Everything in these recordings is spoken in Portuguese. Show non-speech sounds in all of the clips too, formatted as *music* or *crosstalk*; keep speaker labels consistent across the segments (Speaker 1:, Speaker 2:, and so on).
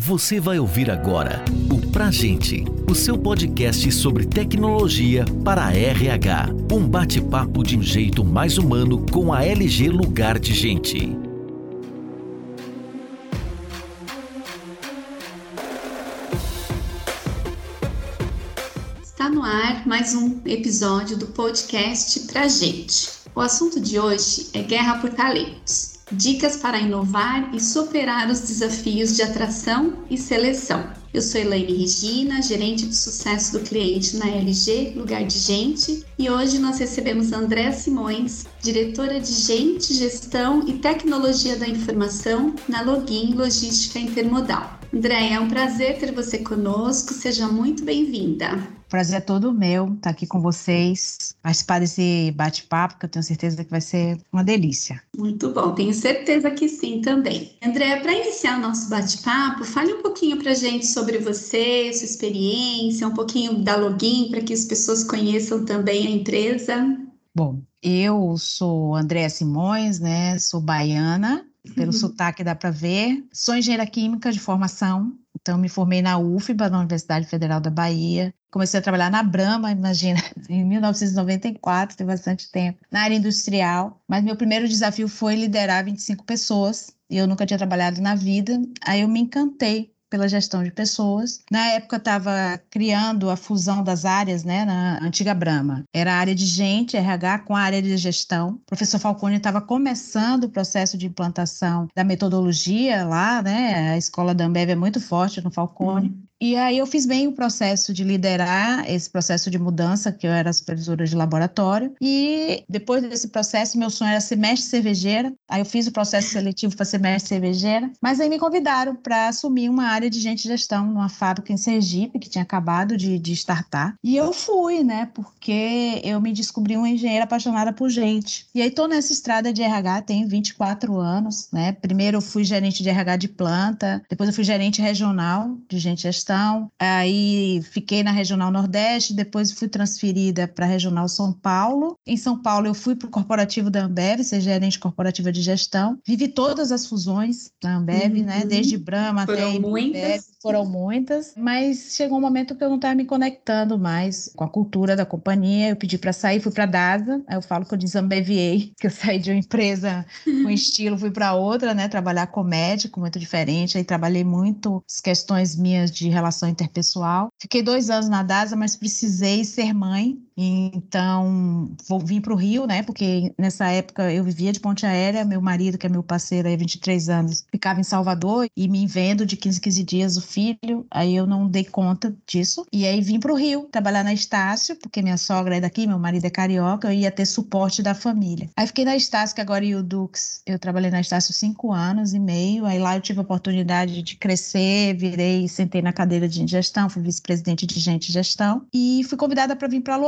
Speaker 1: Você vai ouvir agora o Pra Gente, o seu podcast sobre tecnologia para RH. Um bate-papo de um jeito mais humano com a LG Lugar de Gente.
Speaker 2: Está no ar mais um episódio do podcast Pra Gente. O assunto de hoje é guerra por talentos. Dicas para inovar e superar os desafios de atração e seleção. Eu sou Elaine Regina, gerente de sucesso do cliente na LG Lugar de Gente, e hoje nós recebemos André Simões, diretora de Gente, Gestão e Tecnologia da Informação na Login Logística Intermodal. André, é um prazer ter você conosco, seja muito bem-vinda.
Speaker 3: Prazer é todo meu estar aqui com vocês, participar desse bate-papo, que eu tenho certeza que vai ser uma delícia.
Speaker 2: Muito bom, tenho certeza que sim também. André, para iniciar o nosso bate-papo, fale um pouquinho para a gente sobre você, sua experiência, um pouquinho da Login, para que as pessoas conheçam também a empresa.
Speaker 3: Bom, eu sou Andréa Simões, né? Sou baiana, pelo uhum. sotaque dá para ver. Sou engenheira química de formação, então me formei na UFBA, na Universidade Federal da Bahia. Comecei a trabalhar na Brahma, imagina, *laughs* em 1994, tem bastante tempo, na área industrial. Mas meu primeiro desafio foi liderar 25 pessoas. E eu nunca tinha trabalhado na vida. Aí eu me encantei pela gestão de pessoas. Na época estava criando a fusão das áreas, né, na antiga Brahma. Era a área de gente, RH, com a área de gestão. O professor Falcone estava começando o processo de implantação da metodologia lá, né? A escola da Ambev é muito forte no Falcone. Uhum. E aí eu fiz bem o processo de liderar esse processo de mudança, que eu era supervisora de laboratório. E depois desse processo, meu sonho era ser mestre cervejeira. Aí eu fiz o processo seletivo para ser mestre cervejeira. Mas aí me convidaram para assumir uma área de gente de gestão numa fábrica em Sergipe, que tinha acabado de, de startar. E eu fui, né? Porque eu me descobri uma engenheira apaixonada por gente. E aí tô nessa estrada de RH, tenho 24 anos, né? Primeiro eu fui gerente de RH de planta, depois eu fui gerente regional de gente de gestão gestão, aí fiquei na Regional Nordeste, depois fui transferida para a Regional São Paulo. Em São Paulo, eu fui para o corporativo da Ambev, ser gerente corporativa de gestão. Vivi todas as fusões da Ambev, né, uhum. né? Desde Brahma
Speaker 2: Foram
Speaker 3: até
Speaker 2: muitas.
Speaker 3: foram muitas, mas chegou um momento que eu não estava me conectando mais com a cultura da companhia. Eu pedi para sair, fui para a DASA. Aí eu falo que eu desambeviei, que eu saí de uma empresa com *laughs* estilo, fui para outra, né? Trabalhar com médico, muito diferente. Aí trabalhei muito as questões minhas de relação interpessoal. Fiquei dois anos na DASA, mas precisei ser mãe então, vou vir para o Rio, né? Porque nessa época eu vivia de ponte aérea, meu marido, que é meu parceiro há 23 anos, ficava em Salvador e me vendo de 15 15 dias o filho. Aí eu não dei conta disso. E aí vim para o Rio trabalhar na Estácio, porque minha sogra é daqui, meu marido é carioca, eu ia ter suporte da família. Aí fiquei na Estácio, que agora é o Dux. Eu trabalhei na Estácio cinco anos e meio. Aí lá eu tive a oportunidade de crescer, virei, sentei na cadeira de gestão, fui vice-presidente de gente gestão e fui convidada para vir para a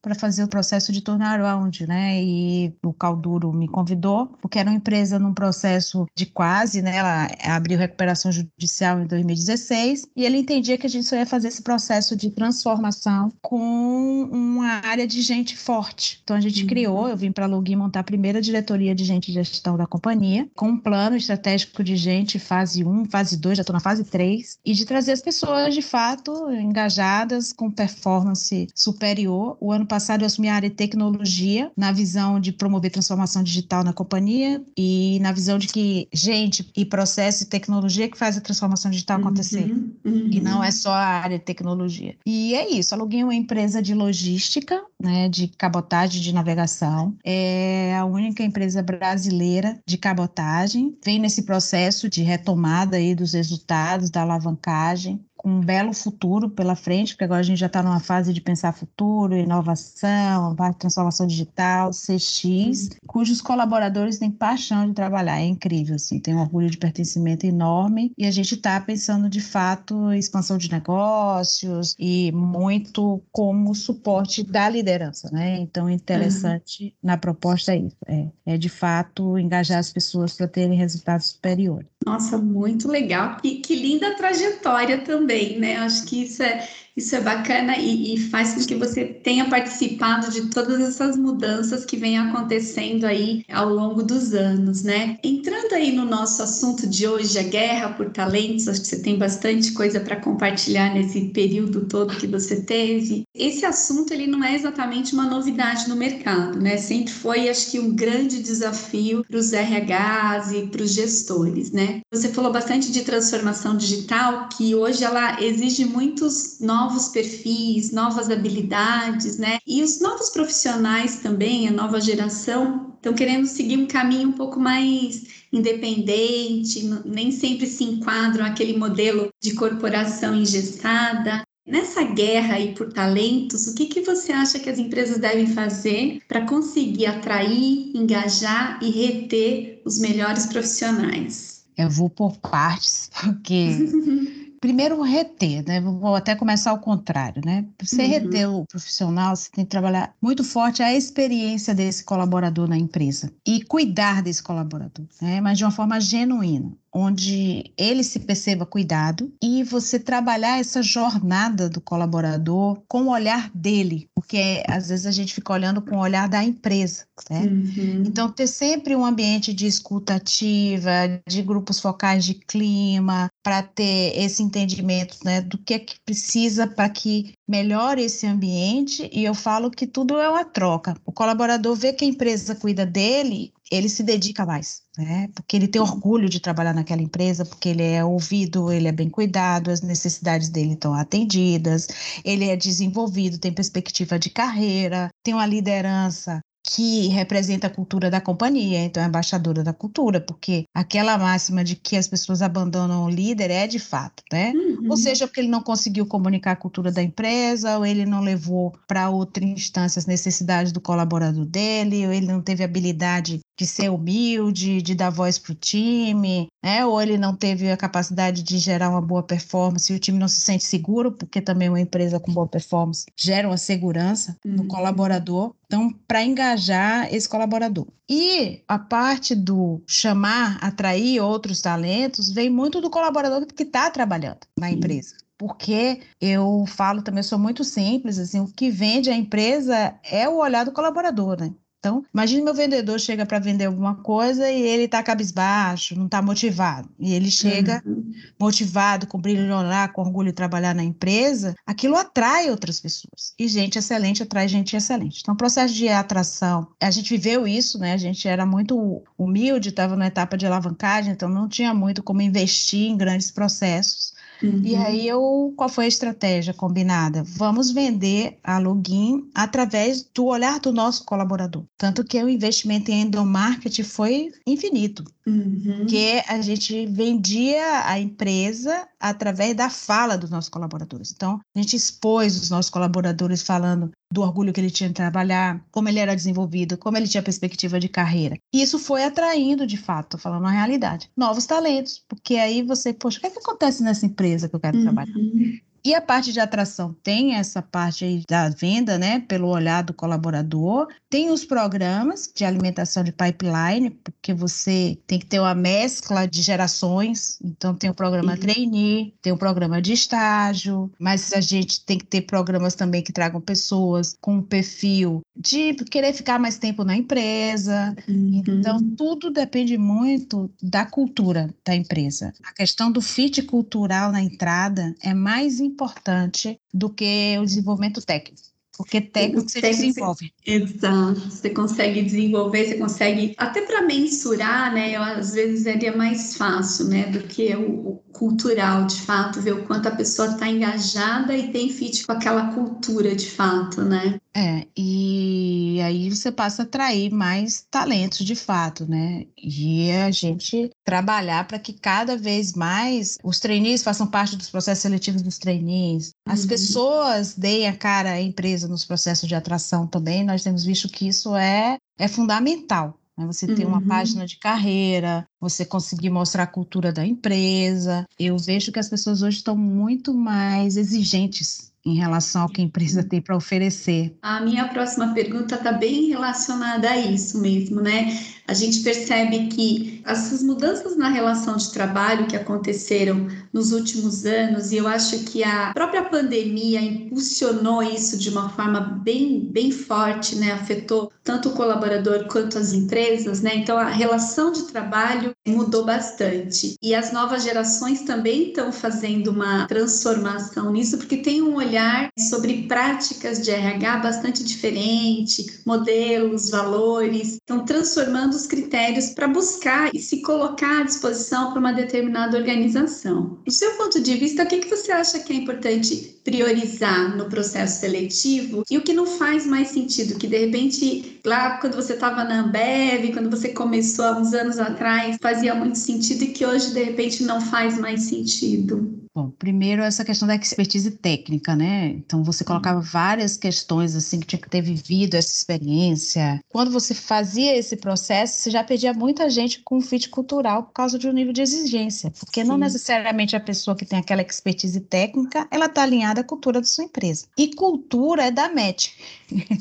Speaker 3: Para fazer o processo de turnaround, né? E o Calduro me convidou, porque era uma empresa num processo de quase, né? Ela abriu recuperação judicial em 2016 e ele entendia que a gente só ia fazer esse processo de transformação com uma área de gente forte. Então a gente uhum. criou, eu vim para a Login montar a primeira diretoria de gente de gestão da companhia, com um plano estratégico de gente fase 1, fase 2, já estou na fase 3, e de trazer as pessoas de fato engajadas, com performance superior o ano passado eu assumi a área de tecnologia, na visão de promover transformação digital na companhia e na visão de que gente e processo e tecnologia que faz a transformação digital acontecer. Uhum, uhum. E não é só a área de tecnologia. E é isso, aluguei uma empresa de logística, né, de cabotagem de navegação. É a única empresa brasileira de cabotagem. Vem nesse processo de retomada aí dos resultados, da alavancagem com um belo futuro pela frente, porque agora a gente já está numa fase de pensar futuro, inovação, transformação digital, CX, uhum. cujos colaboradores têm paixão de trabalhar. É incrível, assim, tem um orgulho de pertencimento enorme e a gente está pensando de fato em expansão de negócios e muito como suporte da liderança, né? Então, interessante uhum. na proposta é isso, é, é de fato engajar as pessoas para terem resultados superiores.
Speaker 2: Nossa, muito legal. E que linda trajetória também, né? Acho que isso é Isso é bacana e, e, faz com que você tenha participado de todas essas mudanças que vêm acontecendo aí ao longo dos anos, né? Entrando aí no nosso assunto de hoje, a guerra por talentos, acho que você tem bastante coisa para compartilhar nesse período todo que você teve. Esse assunto ele não é exatamente uma novidade no mercado, né? Sempre foi, acho que, um grande desafio para os RHs e para os gestores, né? Você falou bastante de transformação digital, que hoje ela exige muitos novos perfis, novas habilidades, né? E os novos profissionais também, a nova geração, estão querendo seguir um caminho um pouco mais independente, nem sempre se enquadram aquele modelo de corporação engessada. Nessa guerra aí por talentos, o que, que você acha que as empresas devem fazer para conseguir atrair, engajar e reter os melhores profissionais?
Speaker 3: Eu vou por partes, porque *laughs* primeiro reter, né? Vou até começar ao contrário, né? Para você uhum. reter o profissional, você tem que trabalhar muito forte a experiência desse colaborador na empresa e cuidar desse colaborador, né? Mas de uma forma genuína onde ele se perceba cuidado e você trabalhar essa jornada do colaborador com o olhar dele, porque às vezes a gente fica olhando com o olhar da empresa, né? Uhum. Então ter sempre um ambiente de escutativa, de grupos focais de clima, para ter esse entendimento, né, do que é que precisa para que melhore esse ambiente e eu falo que tudo é uma troca. O colaborador vê que a empresa cuida dele, ele se dedica mais, né? Porque ele tem orgulho de trabalhar naquela empresa, porque ele é ouvido, ele é bem cuidado, as necessidades dele estão atendidas, ele é desenvolvido, tem perspectiva de carreira, tem uma liderança que representa a cultura da companhia, então é embaixadora da cultura, porque aquela máxima de que as pessoas abandonam o líder é de fato, né? Uhum. Ou seja, porque ele não conseguiu comunicar a cultura da empresa, ou ele não levou para outra instância as necessidades do colaborador dele, ou ele não teve habilidade de ser humilde, de dar voz para o time, né? ou ele não teve a capacidade de gerar uma boa performance e o time não se sente seguro, porque também uma empresa com boa performance gera uma segurança uhum. no colaborador. Então, para engajar esse colaborador. E a parte do chamar, atrair outros talentos, vem muito do colaborador que está trabalhando na empresa porque eu falo também, eu sou muito simples, assim, o que vende a empresa é o olhar do colaborador, né? Então, imagine meu vendedor chega para vender alguma coisa e ele está cabisbaixo, não está motivado. E ele chega uhum. motivado, com brilho no olhar, com orgulho de trabalhar na empresa, aquilo atrai outras pessoas. E gente excelente atrai gente excelente. Então, o processo de atração, a gente viveu isso, né? A gente era muito humilde, estava na etapa de alavancagem, então não tinha muito como investir em grandes processos. Uhum. E aí, eu, qual foi a estratégia combinada? Vamos vender a login através do olhar do nosso colaborador. Tanto que o investimento em endomarketing foi infinito. Uhum. Que a gente vendia a empresa através da fala dos nossos colaboradores. Então, a gente expôs os nossos colaboradores falando do orgulho que ele tinha de trabalhar, como ele era desenvolvido, como ele tinha perspectiva de carreira. E isso foi atraindo, de fato, falando a realidade, novos talentos, porque aí você, poxa, o que, é que acontece nessa empresa que eu quero uhum. trabalhar? E a parte de atração tem essa parte aí da venda, né, pelo olhar do colaborador. Tem os programas de alimentação de pipeline, porque você tem que ter uma mescla de gerações. Então tem o programa uhum. trainee, tem o programa de estágio, mas a gente tem que ter programas também que tragam pessoas com um perfil de querer ficar mais tempo na empresa. Uhum. Então tudo depende muito da cultura da empresa. A questão do fit cultural na entrada é mais importante importante do que o desenvolvimento técnico. Porque técnico você desenvolve.
Speaker 2: Exato. Você consegue desenvolver, você consegue. Até para mensurar, né? Eu, às vezes seria mais fácil, né? Do que o, o cultural, de fato, ver o quanto a pessoa está engajada e tem fit com aquela cultura, de fato, né?
Speaker 3: É, e aí você passa a atrair mais talentos de fato, né? E a gente trabalhar para que cada vez mais os trainees façam parte dos processos seletivos dos trainees, as uhum. pessoas deem a cara à empresa nos processos de atração também. Nós temos visto que isso é, é fundamental. Né? Você ter uhum. uma página de carreira, você conseguir mostrar a cultura da empresa. Eu vejo que as pessoas hoje estão muito mais exigentes em relação ao que a empresa tem para oferecer.
Speaker 2: A minha próxima pergunta está bem relacionada a isso mesmo, né? A gente percebe que essas mudanças na relação de trabalho que aconteceram nos últimos anos, e eu acho que a própria pandemia impulsionou isso de uma forma bem, bem forte, né? Afetou tanto o colaborador quanto as empresas, né? Então a relação de trabalho mudou bastante. E as novas gerações também estão fazendo uma transformação nisso, porque tem um olhar sobre práticas de RH bastante diferente, modelos, valores, estão transformando os critérios para buscar e se colocar à disposição para uma determinada organização. Do seu ponto de vista, o que, que você acha que é importante priorizar no processo seletivo e o que não faz mais sentido, que de repente lá quando você estava na Ambev, quando você começou há uns anos atrás, fazia muito sentido e que hoje de repente não faz mais sentido?
Speaker 3: Bom, primeiro essa questão da expertise técnica, né? Então você colocava várias questões assim que tinha que ter vivido essa experiência. Quando você fazia esse processo, você já perdia muita gente com fit cultural por causa de um nível de exigência, porque Sim. não necessariamente a pessoa que tem aquela expertise técnica, ela está alinhada à cultura da sua empresa. E cultura é da MET.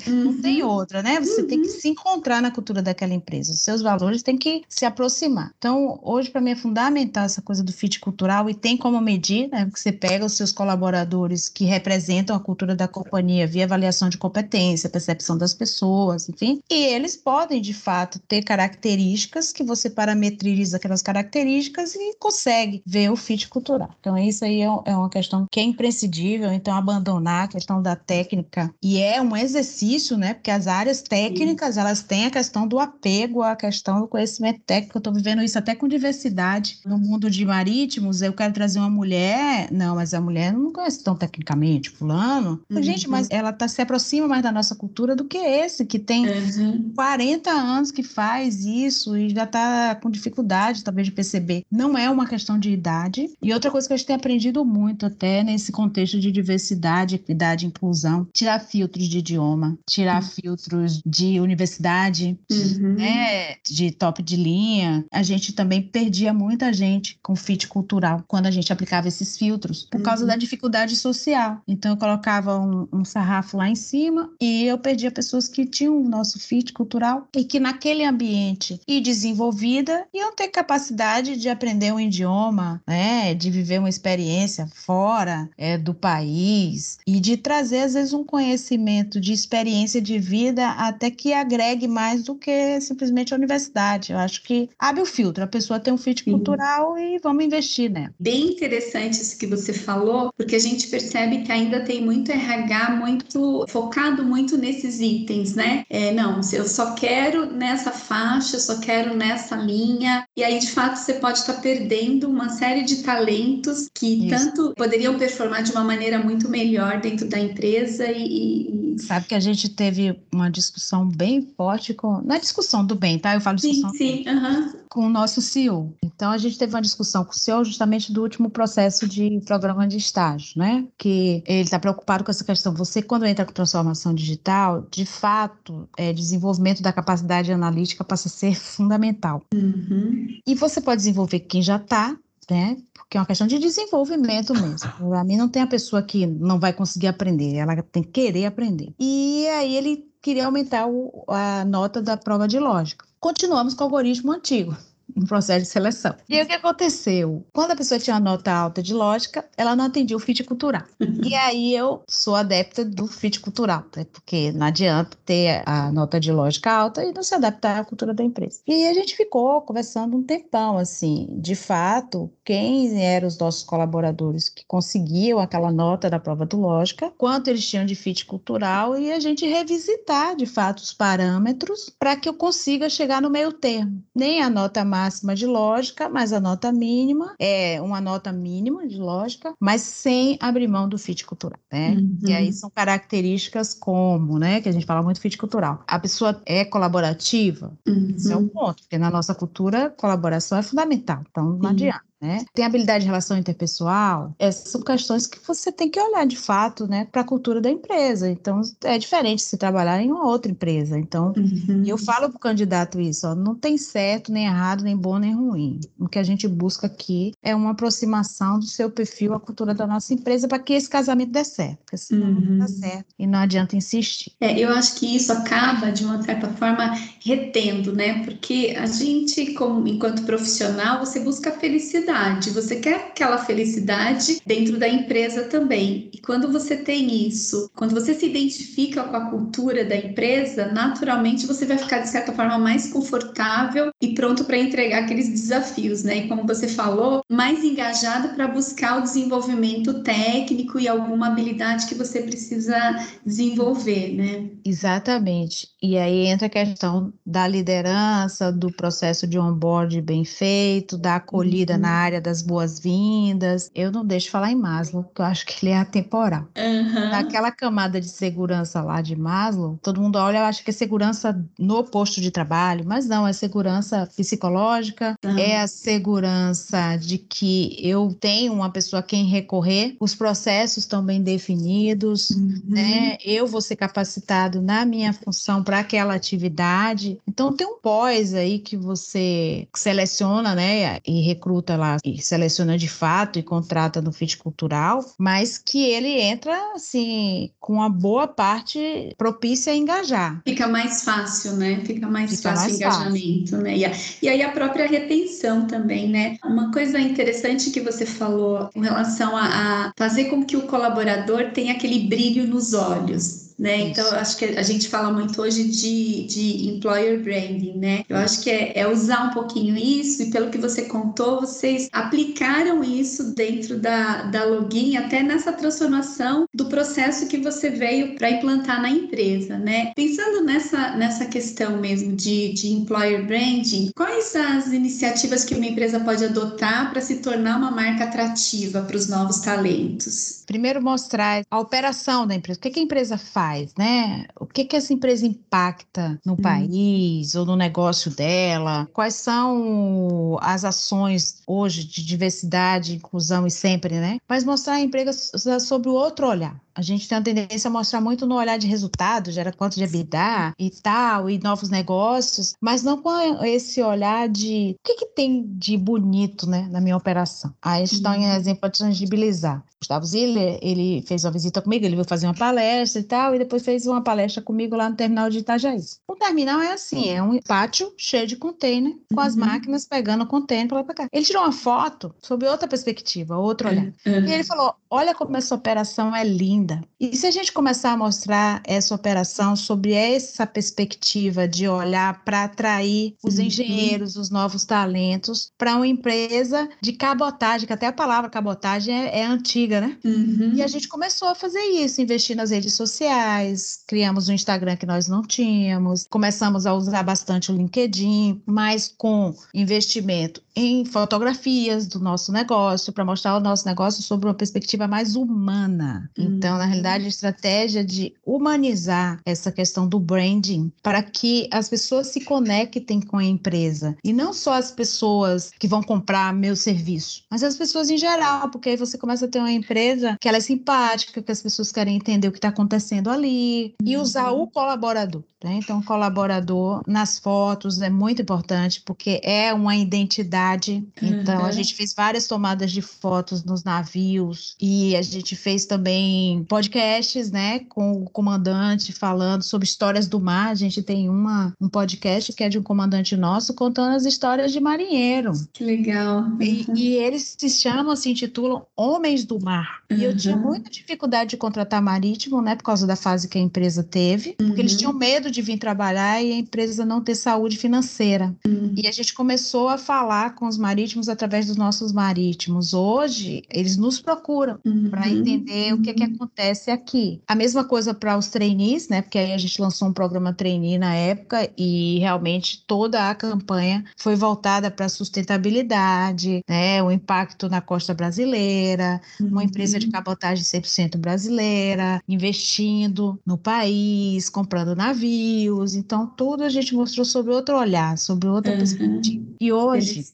Speaker 3: Uhum. Não tem outra, né? Você uhum. tem que uhum. se encontrar na cultura daquela empresa. Os seus valores têm que se aproximar. Então, hoje para mim é fundamental essa coisa do fit cultural e tem como medir né? Porque você pega os seus colaboradores que representam a cultura da companhia via avaliação de competência, percepção das pessoas, enfim, e eles podem, de fato, ter características que você parametriza aquelas características e consegue ver o fit cultural. Então, isso aí é, é uma questão que é imprescindível, então, abandonar a questão da técnica, e é um exercício, né? Porque as áreas técnicas, Sim. elas têm a questão do apego à questão do conhecimento técnico. Eu estou vivendo isso até com diversidade. No mundo de marítimos, eu quero trazer uma mulher não, mas a mulher não conhece tão tecnicamente fulano. Uhum. Gente, mas ela tá, se aproxima mais da nossa cultura do que esse, que tem uhum. 40 anos que faz isso e já tá com dificuldade, talvez, de perceber. Não é uma questão de idade. E outra coisa que a gente tem aprendido muito até nesse contexto de diversidade, equidade e inclusão, tirar filtros de idioma, tirar uhum. filtros de universidade, uhum. né, de top de linha. A gente também perdia muita gente com fit cultural quando a gente aplicava esses filtros por causa uhum. da dificuldade social. Então eu colocava um, um, sarrafo lá em cima e eu perdia pessoas que tinham o nosso fit cultural e que naquele ambiente e desenvolvida iam ter capacidade de aprender um idioma, né, de viver uma experiência fora é, do país e de trazer às vezes um conhecimento de experiência de vida até que agregue mais do que simplesmente a universidade. Eu acho que abre o filtro, a pessoa tem um fit Sim. cultural e vamos investir, né?
Speaker 2: Bem interessante isso que você falou, porque a gente percebe que ainda tem muito RH muito focado muito nesses itens, né? É, não, eu só quero nessa faixa, eu só quero nessa linha, e aí de fato você pode estar perdendo uma série de talentos que isso. tanto poderiam performar de uma maneira muito melhor dentro da empresa e,
Speaker 3: e... Sabe que a gente teve uma discussão bem forte com. Não é discussão do bem, tá? Eu falo discussão.
Speaker 2: Sim, sim. Uhum.
Speaker 3: Com o nosso CEO. Então a gente teve uma discussão com o CEO justamente do último processo de programa de estágio, né? Que ele está preocupado com essa questão. Você, quando entra com transformação digital, de fato, é, desenvolvimento da capacidade analítica passa a ser fundamental. Uhum. E você pode desenvolver quem já está, né? Porque é uma questão de desenvolvimento mesmo. Para mim, não tem a pessoa que não vai conseguir aprender, ela tem que querer aprender. E aí ele queria aumentar o, a nota da prova de lógica. Continuamos com o algoritmo antigo um processo de seleção. E o que aconteceu? Quando a pessoa tinha nota alta de lógica, ela não atendia o fit cultural. e aí eu sou adepta do fit cultural, né? porque não adianta ter a nota de lógica alta e não se adaptar à cultura da empresa. E a gente ficou conversando um tempão, assim, de fato, quem eram os nossos colaboradores que conseguiam aquela nota da prova do lógica, quanto eles tinham de fit cultural e a gente revisitar, de fato, os parâmetros para que eu consiga chegar no meio termo. Nem a nota máxima máxima de lógica, mas a nota mínima é uma nota mínima de lógica, mas sem abrir mão do fit cultural, né? Uhum. E aí são características como, né, que a gente fala muito fit cultural. A pessoa é colaborativa, uhum. esse é um ponto, porque na nossa cultura colaboração é fundamental, então não uhum. adianta. Né? Tem habilidade de relação interpessoal. Essas são questões que você tem que olhar de fato, né, para a cultura da empresa. Então, é diferente se trabalhar em uma outra empresa. Então, uhum. eu falo para o candidato isso, ó, não tem certo, nem errado, nem bom, nem ruim. O que a gente busca aqui é uma aproximação do seu perfil à cultura da nossa empresa para que esse casamento dê certo. Porque senão uhum. não dá certo e não adianta insistir.
Speaker 2: É, eu acho que isso acaba, de uma certa forma, retendo, né? Porque a gente, como, enquanto profissional, você busca felicidade, você quer aquela felicidade dentro da empresa também. E quando você tem isso, quando você se identifica com a cultura da empresa, naturalmente você vai ficar, de certa forma, mais confortável e pronto para entregar aqueles desafios, né? E como você falou, mais engajado para buscar o desenvolvimento técnico e alguma habilidade que você precisa desenvolver, né?
Speaker 3: Exatamente. E aí entra a questão da liderança, do processo de onboard bem feito, da acolhida uhum. na área das boas-vindas. Eu não deixo falar em Maslow, porque eu acho que ele é atemporal. Uhum. Naquela camada de segurança lá de Maslow, todo mundo olha, eu acho que é segurança no posto de trabalho, mas não, é segurança psicológica, uhum. é a segurança de que eu tenho uma pessoa a quem recorrer, os processos estão bem definidos, uhum. né? Eu vou ser capacitado na minha função para aquela atividade. Então tem um pós aí que você seleciona, né, e recruta lá e seleciona de fato e contrata no fit cultural, mas que ele entra assim com uma boa parte propícia a engajar.
Speaker 2: Fica mais fácil, né? Fica mais Fica fácil o engajamento, fácil. né? E, a, e aí a própria retenção também, né? Uma coisa interessante que você falou com relação a, a fazer com que o colaborador tenha aquele brilho nos olhos né? Isso. Então, acho que a gente fala muito hoje de, de employer branding, né? Eu acho que é, é, usar um pouquinho isso, e pelo que você contou, vocês aplicaram isso dentro da, da login, até nessa transformação do processo que você veio para implantar na empresa, né? Pensando nessa, nessa questão mesmo de, de employer branding, quais as iniciativas que uma empresa pode adotar para se tornar uma marca atrativa para os novos talentos?
Speaker 3: Primeiro, mostrar a operação da empresa. O que, que a empresa faz? né? O que que essa empresa impacta no hum. país ou no negócio dela? Quais são as ações hoje de diversidade, inclusão e sempre, né? Mas mostrar a empresa sobre o outro olhar. A gente tem a tendência a mostrar muito no olhar de resultado, gera quanto de EBITDA e tal, e novos negócios, mas não com esse olhar de o que, que tem de bonito né, na minha operação. Aí a gente dá um uhum. exemplo para tangibilizar. Gustavo Ziller, ele fez uma visita comigo, ele veio fazer uma palestra e tal, e depois fez uma palestra comigo lá no terminal de Itajaí. O terminal é assim, é um pátio cheio de container, com as uhum. máquinas pegando o container para lá para cá. Ele tirou uma foto sob outra perspectiva, outro olhar. Uhum. E ele falou, olha como essa operação é linda. E se a gente começar a mostrar essa operação sobre essa perspectiva de olhar para atrair os uhum. engenheiros, os novos talentos, para uma empresa de cabotagem, que até a palavra cabotagem é, é antiga, né? Uhum. E a gente começou a fazer isso, investir nas redes sociais, criamos um Instagram que nós não tínhamos, começamos a usar bastante o LinkedIn, mas com investimento em fotografias do nosso negócio, para mostrar o nosso negócio sob uma perspectiva mais humana. Então, na realidade, a estratégia de humanizar essa questão do branding para que as pessoas se conectem com a empresa. E não só as pessoas que vão comprar meu serviço, mas as pessoas em geral, porque aí você começa a ter uma empresa que ela é simpática, que as pessoas querem entender o que está acontecendo ali e uhum. usar o colaborador. Né? Então, o colaborador nas fotos é muito importante porque é uma identidade. Então, a uhum. gente fez várias tomadas de fotos nos navios e a gente fez também podcasts, né, com o comandante falando sobre histórias do mar. A gente tem uma, um podcast que é de um comandante nosso contando as histórias de marinheiro.
Speaker 2: Que legal.
Speaker 3: Uhum. E, e, eles se chamam, se intitulam Homens do Mar. Uhum. E eu tinha uhum. muita dificuldade de contratar marítimo, né, por causa da fase que a empresa teve, porque uhum. eles tinham medo de vir trabalhar e a empresa não ter saúde financeira. Uhum. E a gente começou a falar com os marítimos através dos nossos marítimos. Hoje, eles nos procuram para uhum. entender o que, que acontece acontece aqui. A mesma coisa para os trainees, né? Porque aí a gente lançou um programa trainee na época e realmente toda a campanha foi voltada para a sustentabilidade, né? O impacto na costa brasileira, uhum. uma empresa de cabotagem 100% brasileira, investindo no país, comprando navios. Então, tudo a gente mostrou sobre outro olhar, sobre outra uhum. perspectiva. E hoje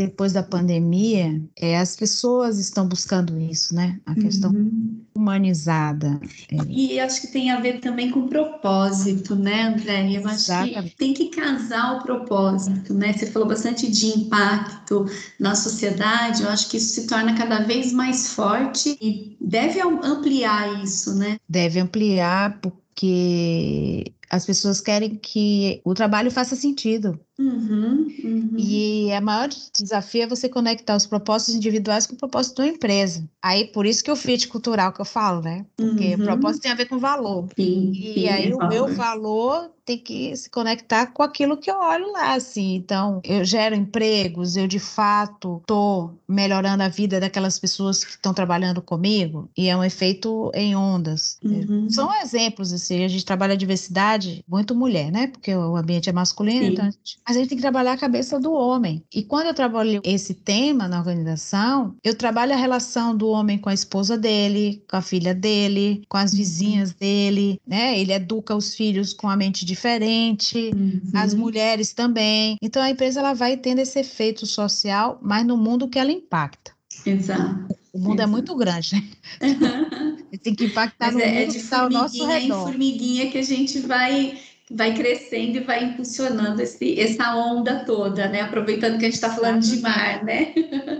Speaker 3: depois da pandemia, é, as pessoas estão buscando isso, né? A questão uhum. humanizada.
Speaker 2: É. E acho que tem a ver também com propósito, né, André? Eu acho Exatamente. que tem que casar o propósito, né? Você falou bastante de impacto na sociedade, eu acho que isso se torna cada vez mais forte e deve ampliar isso, né?
Speaker 3: Deve ampliar, porque as pessoas querem que o trabalho faça sentido. Uhum, uhum. E a maior desafio é você conectar os propósitos individuais com o propósito da empresa. Aí, por isso que o fit cultural que eu falo, né? Porque uhum. o propósito tem a ver com valor. Sim, e sim, aí, é o valor. meu valor tem que se conectar com aquilo que eu olho lá, assim. Então, eu gero empregos, eu de fato estou melhorando a vida daquelas pessoas que estão trabalhando comigo, e é um efeito em ondas. Uhum. São exemplos, assim, a gente trabalha a diversidade, muito mulher, né? Porque o ambiente é masculino, Sim. então a gente a gente tem que trabalhar a cabeça do homem. E quando eu trabalho esse tema na organização, eu trabalho a relação do homem com a esposa dele, com a filha dele, com as vizinhas dele, né? Ele educa os filhos com a mente diferente, uhum. as mulheres também. Então a empresa ela vai tendo esse efeito social, mas no mundo que ela impacta.
Speaker 2: Exato.
Speaker 3: O mundo é Exato. é muito grande, né? *laughs* tem que impactar Mas no é, mundo é de que está ao nosso redor.
Speaker 2: Em formiguinha que a gente vai vai crescendo e vai impulsionando esse, essa onda toda, né? Aproveitando que a gente está falando de mar, né?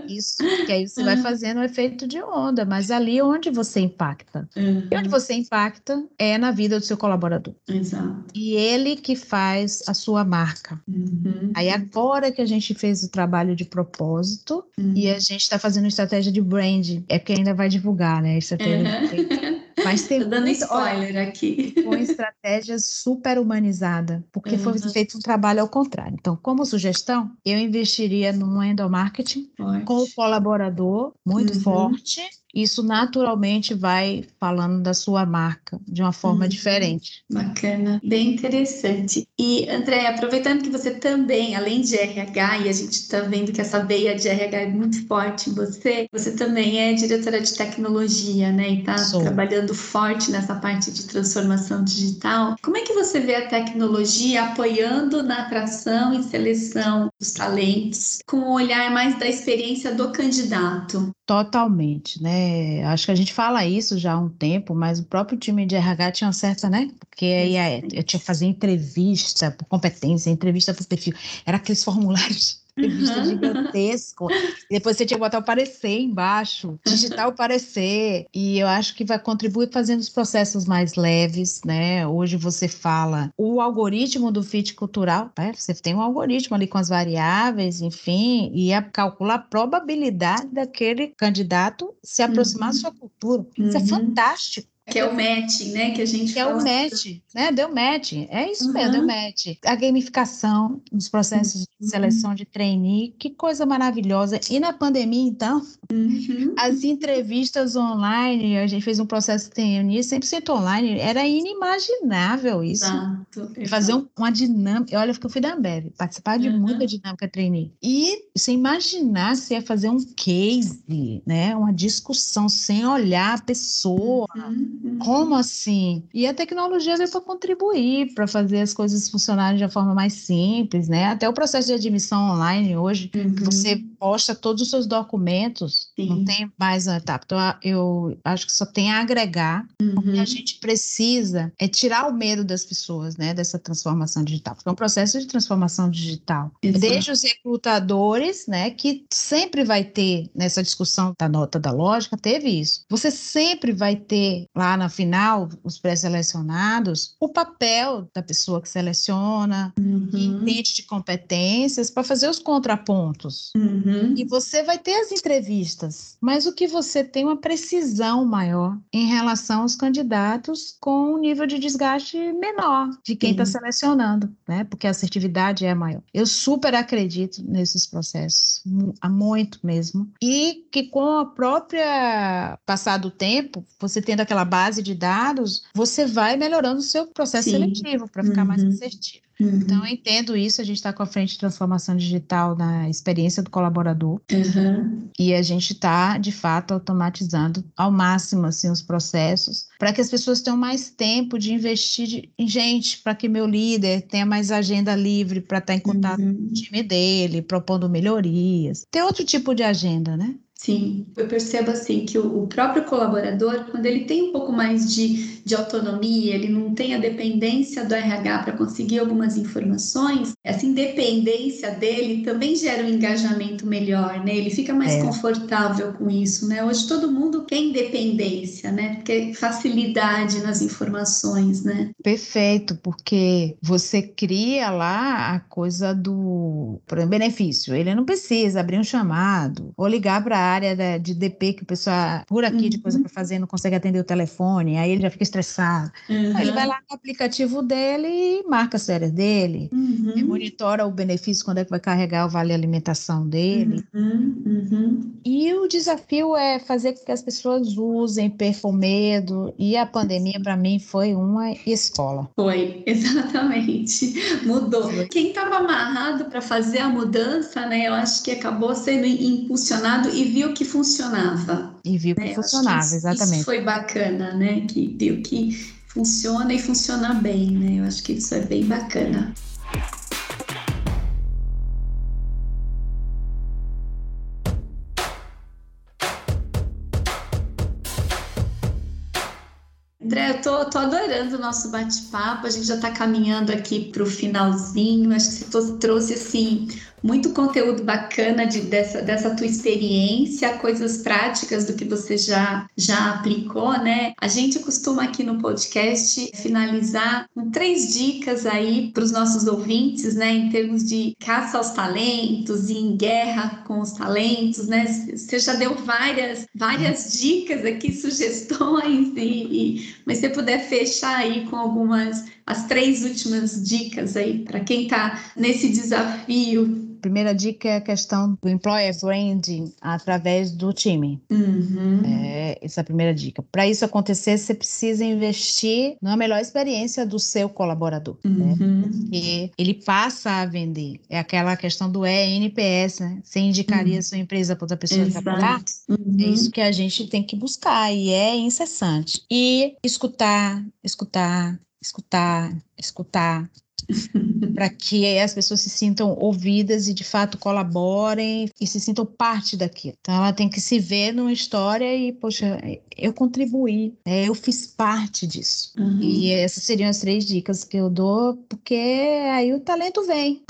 Speaker 3: Isso, que aí você vai ah. fazendo o efeito de onda, mas ali onde você impacta. Uhum. E onde você impacta é na vida do seu colaborador.
Speaker 2: Exato.
Speaker 3: E ele que faz a sua marca. Uhum. Aí agora que a gente fez o trabalho de propósito uhum. e a gente está fazendo estratégia de brand, é porque ainda vai divulgar, né? Estratégia de *laughs*
Speaker 2: mas tem Tô dando muito, spoiler olha, aqui.
Speaker 3: Com estratégia super humanizada, porque uhum. foi feito um trabalho ao contrário. Então, como sugestão, eu investiria no endomarketing Forte. com o colaborador muito uhum. forte isso naturalmente vai falando da sua marca de uma forma uhum. diferente.
Speaker 2: Bacana, bem interessante. E, André, aproveitando que você também, além de RH, e a gente está vendo que essa veia de RH é muito forte em você, você também é diretora de tecnologia, né? E está trabalhando forte nessa parte de transformação digital. Como é que você vê a tecnologia apoiando na atração e seleção dos talentos, com o um olhar mais da experiência do candidato?
Speaker 3: Totalmente, né? Acho que a gente fala isso já há um tempo, mas o próprio time de RH tinha uma certa, né? Porque aí eu tinha que fazer entrevista por competência, entrevista por perfil. Era aqueles formulários revista uhum. gigantesco. E depois você tinha que botar o parecer embaixo, digitar o parecer. E eu acho que vai contribuir fazendo os processos mais leves, né? Hoje você fala o algoritmo do fit cultural, né? Você tem um algoritmo ali com as variáveis, enfim, e a, calcula a probabilidade daquele candidato se aproximar uhum. da sua cultura. Isso é uhum. fantástico.
Speaker 2: Que é o match, né? Que a gente
Speaker 3: que é o match, né? Deu match. É isso uhum. mesmo, deu match. A gamificação dos processos de seleção de trainee, que coisa maravilhosa. E na pandemia, então, uhum. as entrevistas online, a gente fez um processo de trainee 100% online, era inimaginável isso. Exato. Fazer um, uma dinâmica. Olha, eu fui da Ambev, participar de uhum. muita dinâmica trainee. E você imaginar se ia fazer um case, né? Uma discussão sem olhar a pessoa. Uhum. Como assim? E a tecnologia veio para contribuir, para fazer as coisas funcionarem de uma forma mais simples, né? Até o processo de admissão online hoje, uhum. você posta todos os seus documentos, Sim. não tem mais uma etapa. Então, eu acho que só tem a agregar. Uhum. O que a gente precisa é tirar o medo das pessoas, né? Dessa transformação digital. Porque é um processo de transformação digital. Desde os recrutadores, né? Que sempre vai ter, nessa discussão da nota da lógica, teve isso. Você sempre vai ter lá na final, os pré-selecionados, o papel da pessoa que seleciona, uhum. que entende de competências para fazer os contrapontos. Uhum. E você vai ter as entrevistas, mas o que você tem uma precisão maior em relação aos candidatos com um nível de desgaste menor de quem está selecionando, né? Porque a assertividade é maior. Eu super acredito nesses processos, há muito mesmo. E que com a própria passar do tempo, você tendo aquela base de dados, você vai melhorando o seu processo
Speaker 2: Sim.
Speaker 3: seletivo para ficar mais
Speaker 2: Uhum.
Speaker 3: assertivo.
Speaker 2: Uhum.
Speaker 3: Então, eu entendo isso, a gente está com a frente de transformação digital na experiência do colaborador
Speaker 2: Uhum.
Speaker 3: e a gente está, de fato, automatizando ao máximo assim, os processos para que as pessoas tenham mais tempo de investir de- em gente, para que meu líder tenha mais agenda livre para estar em contato com
Speaker 2: Uhum.
Speaker 3: o time dele, propondo melhorias. Tem outro tipo de agenda, né?
Speaker 2: Sim, eu percebo assim que o, próprio colaborador, quando ele tem um pouco mais de, de autonomia, ele não tem a dependência do RH para conseguir algumas informações, essa independência dele também gera um engajamento melhor, né? Ele fica mais
Speaker 3: É.
Speaker 2: confortável com isso, né? Hoje todo mundo quer independência, né? Porque facilidade nas informações, né?
Speaker 3: Perfeito, porque você cria lá a coisa do por exemplo, benefício. Ele não precisa abrir um chamado ou ligar para a área da- de DP que o pessoal por aqui de coisa
Speaker 2: Uhum.
Speaker 3: para fazer não consegue atender o telefone, aí ele já fica estressado. Aí ele vai lá no aplicativo dele e marca as férias dele,
Speaker 2: Uhum.
Speaker 3: monitora o benefício quando é que vai carregar o vale alimentação dele.
Speaker 2: Uhum, uhum.
Speaker 3: E o desafio é fazer com que as pessoas usem, percam medo. E a pandemia, para mim, foi uma escola.
Speaker 2: Foi, *laughs* exatamente. Mudou. Quem estava amarrado para fazer a mudança, né? Eu acho que acabou sendo impulsionado e viu que funcionava.
Speaker 3: E viu que
Speaker 2: né?
Speaker 3: Funcionava,
Speaker 2: isso-
Speaker 3: exatamente.
Speaker 2: Isso foi bacana, né? Que viu que funciona e funciona bem, né? Eu acho que isso é bem bacana. André, eu tô, tô adorando o nosso bate-papo. A gente já está caminhando aqui para o finalzinho. Acho que você trouxe assim muito conteúdo bacana de, dessa, dessa tua experiência, coisas práticas do que você já, já aplicou, né? A gente costuma aqui no podcast finalizar com três dicas aí para os nossos ouvintes, né? Em termos de caça aos talentos e em guerra com os talentos, né? Você já deu várias, várias dicas aqui, *laughs* sugestões, e, e mas se você puder fechar aí com algumas, as três últimas dicas aí para quem está nesse desafio.
Speaker 3: Primeira dica é a questão do employer branding através do time.
Speaker 2: Uhum.
Speaker 3: É, essa é a primeira dica. Para isso acontecer, você precisa investir na melhor experiência do seu colaborador. Né?
Speaker 2: Uhum.
Speaker 3: Porque ele passa a vender. É aquela questão do ENPS, né? Você indicaria a sua empresa para outra pessoa trabalhar?
Speaker 2: Exato. Uhum.
Speaker 3: É isso que a gente tem que buscar e é incessante. E escutar, escutar, escutar, escutar, para que as pessoas se sintam ouvidas e de fato colaborem e se sintam parte daquilo. Então ela tem que se ver numa história e, poxa, eu contribuí, né? eu fiz parte disso.
Speaker 2: Uhum.
Speaker 3: E essas seriam as três dicas que eu dou, porque aí o talento vem,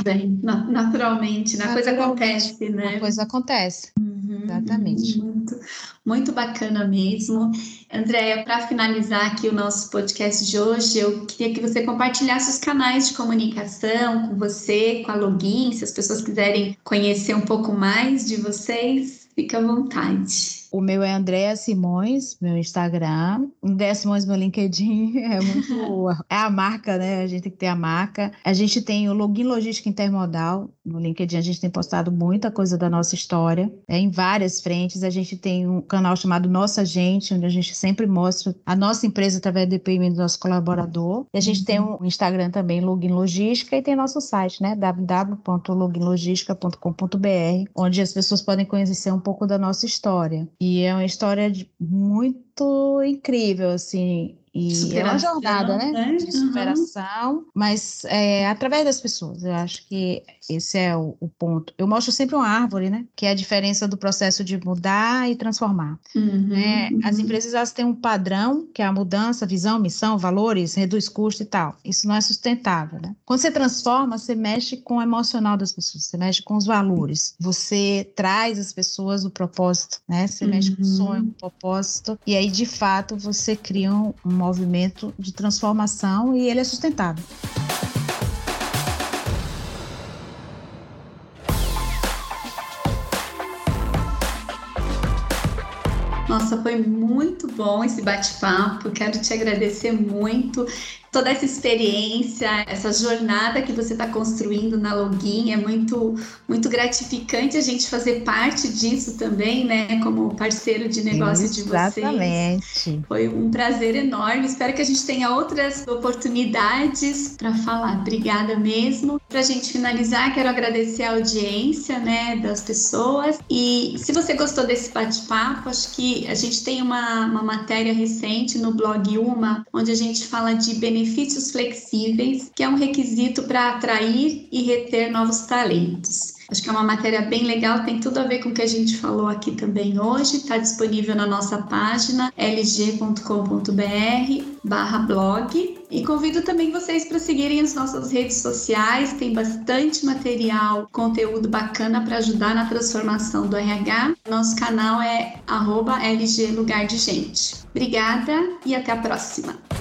Speaker 2: na- naturalmente, né? a coisa
Speaker 3: Naturalmente.
Speaker 2: acontece, né?
Speaker 3: a coisa acontece.
Speaker 2: Uhum,
Speaker 3: Exatamente.
Speaker 2: Muito, muito bacana mesmo. Andréia, para finalizar aqui o nosso podcast de hoje, eu queria que você compartilhasse os canais de comunicação com você, com a Login, se as pessoas quiserem conhecer um pouco mais de vocês, fica à vontade.
Speaker 3: O meu é Andréa Simões, meu Instagram. Andréa Simões, meu LinkedIn. *laughs* É muito. É a marca, né? A gente tem que ter a marca. A gente tem o Login Logística Intermodal. No LinkedIn, a gente tem postado muita coisa da nossa história, é, em várias frentes. A gente tem um canal chamado Nossa Gente, onde a gente sempre mostra a nossa empresa através do depoimento do nosso colaborador. E a gente tem um Instagram também, Login Logística, e tem nosso site, né? www.loginlogistica.com.br, onde as pessoas podem conhecer um pouco da nossa história. E é uma história de- muito incrível, assim. E é uma
Speaker 2: Superação,
Speaker 3: jornada, né?
Speaker 2: né?
Speaker 3: De superação, mas é, através das pessoas. Eu acho que esse é o, o ponto. Eu mostro sempre uma árvore, né? Que é a diferença do processo de mudar e transformar.
Speaker 2: Uhum,
Speaker 3: né? As
Speaker 2: uhum.
Speaker 3: empresas elas têm um padrão, que é a mudança, visão, missão, valores, reduz custo e tal. Isso não é sustentável, né? Quando você transforma, você mexe com o emocional das pessoas, você mexe com os valores, você traz as pessoas o propósito, né? Você mexe com o
Speaker 2: Uhum.
Speaker 3: sonho, com o propósito, e aí, de fato, você cria um movimento de transformação e ele é sustentável.
Speaker 2: Nossa, foi muito bom esse bate-papo. Quero te agradecer muito. toda essa experiência, essa jornada que você está construindo na Login. É muito, muito gratificante a gente fazer parte disso também, né? Como parceiro de negócio
Speaker 3: Isso,
Speaker 2: de vocês.
Speaker 3: Exatamente.
Speaker 2: Foi um prazer enorme. Espero que a gente tenha outras oportunidades para falar. Obrigada mesmo. Para a gente finalizar, quero agradecer a audiência, né, das pessoas. E se você gostou desse bate-papo, acho que a gente tem uma, uma matéria recente no blog Uma, onde a gente fala de benefícios flexíveis, que é um requisito para atrair e reter novos talentos. Acho que é uma matéria bem legal, tem tudo a ver com o que a gente falou aqui também hoje. Está disponível na nossa página lg.com.br barra blog. E convido também vocês para seguirem as nossas redes sociais, tem bastante material, conteúdo bacana para ajudar na transformação do RH. Nosso canal é LG Lugar de Gente. Obrigada e até a próxima!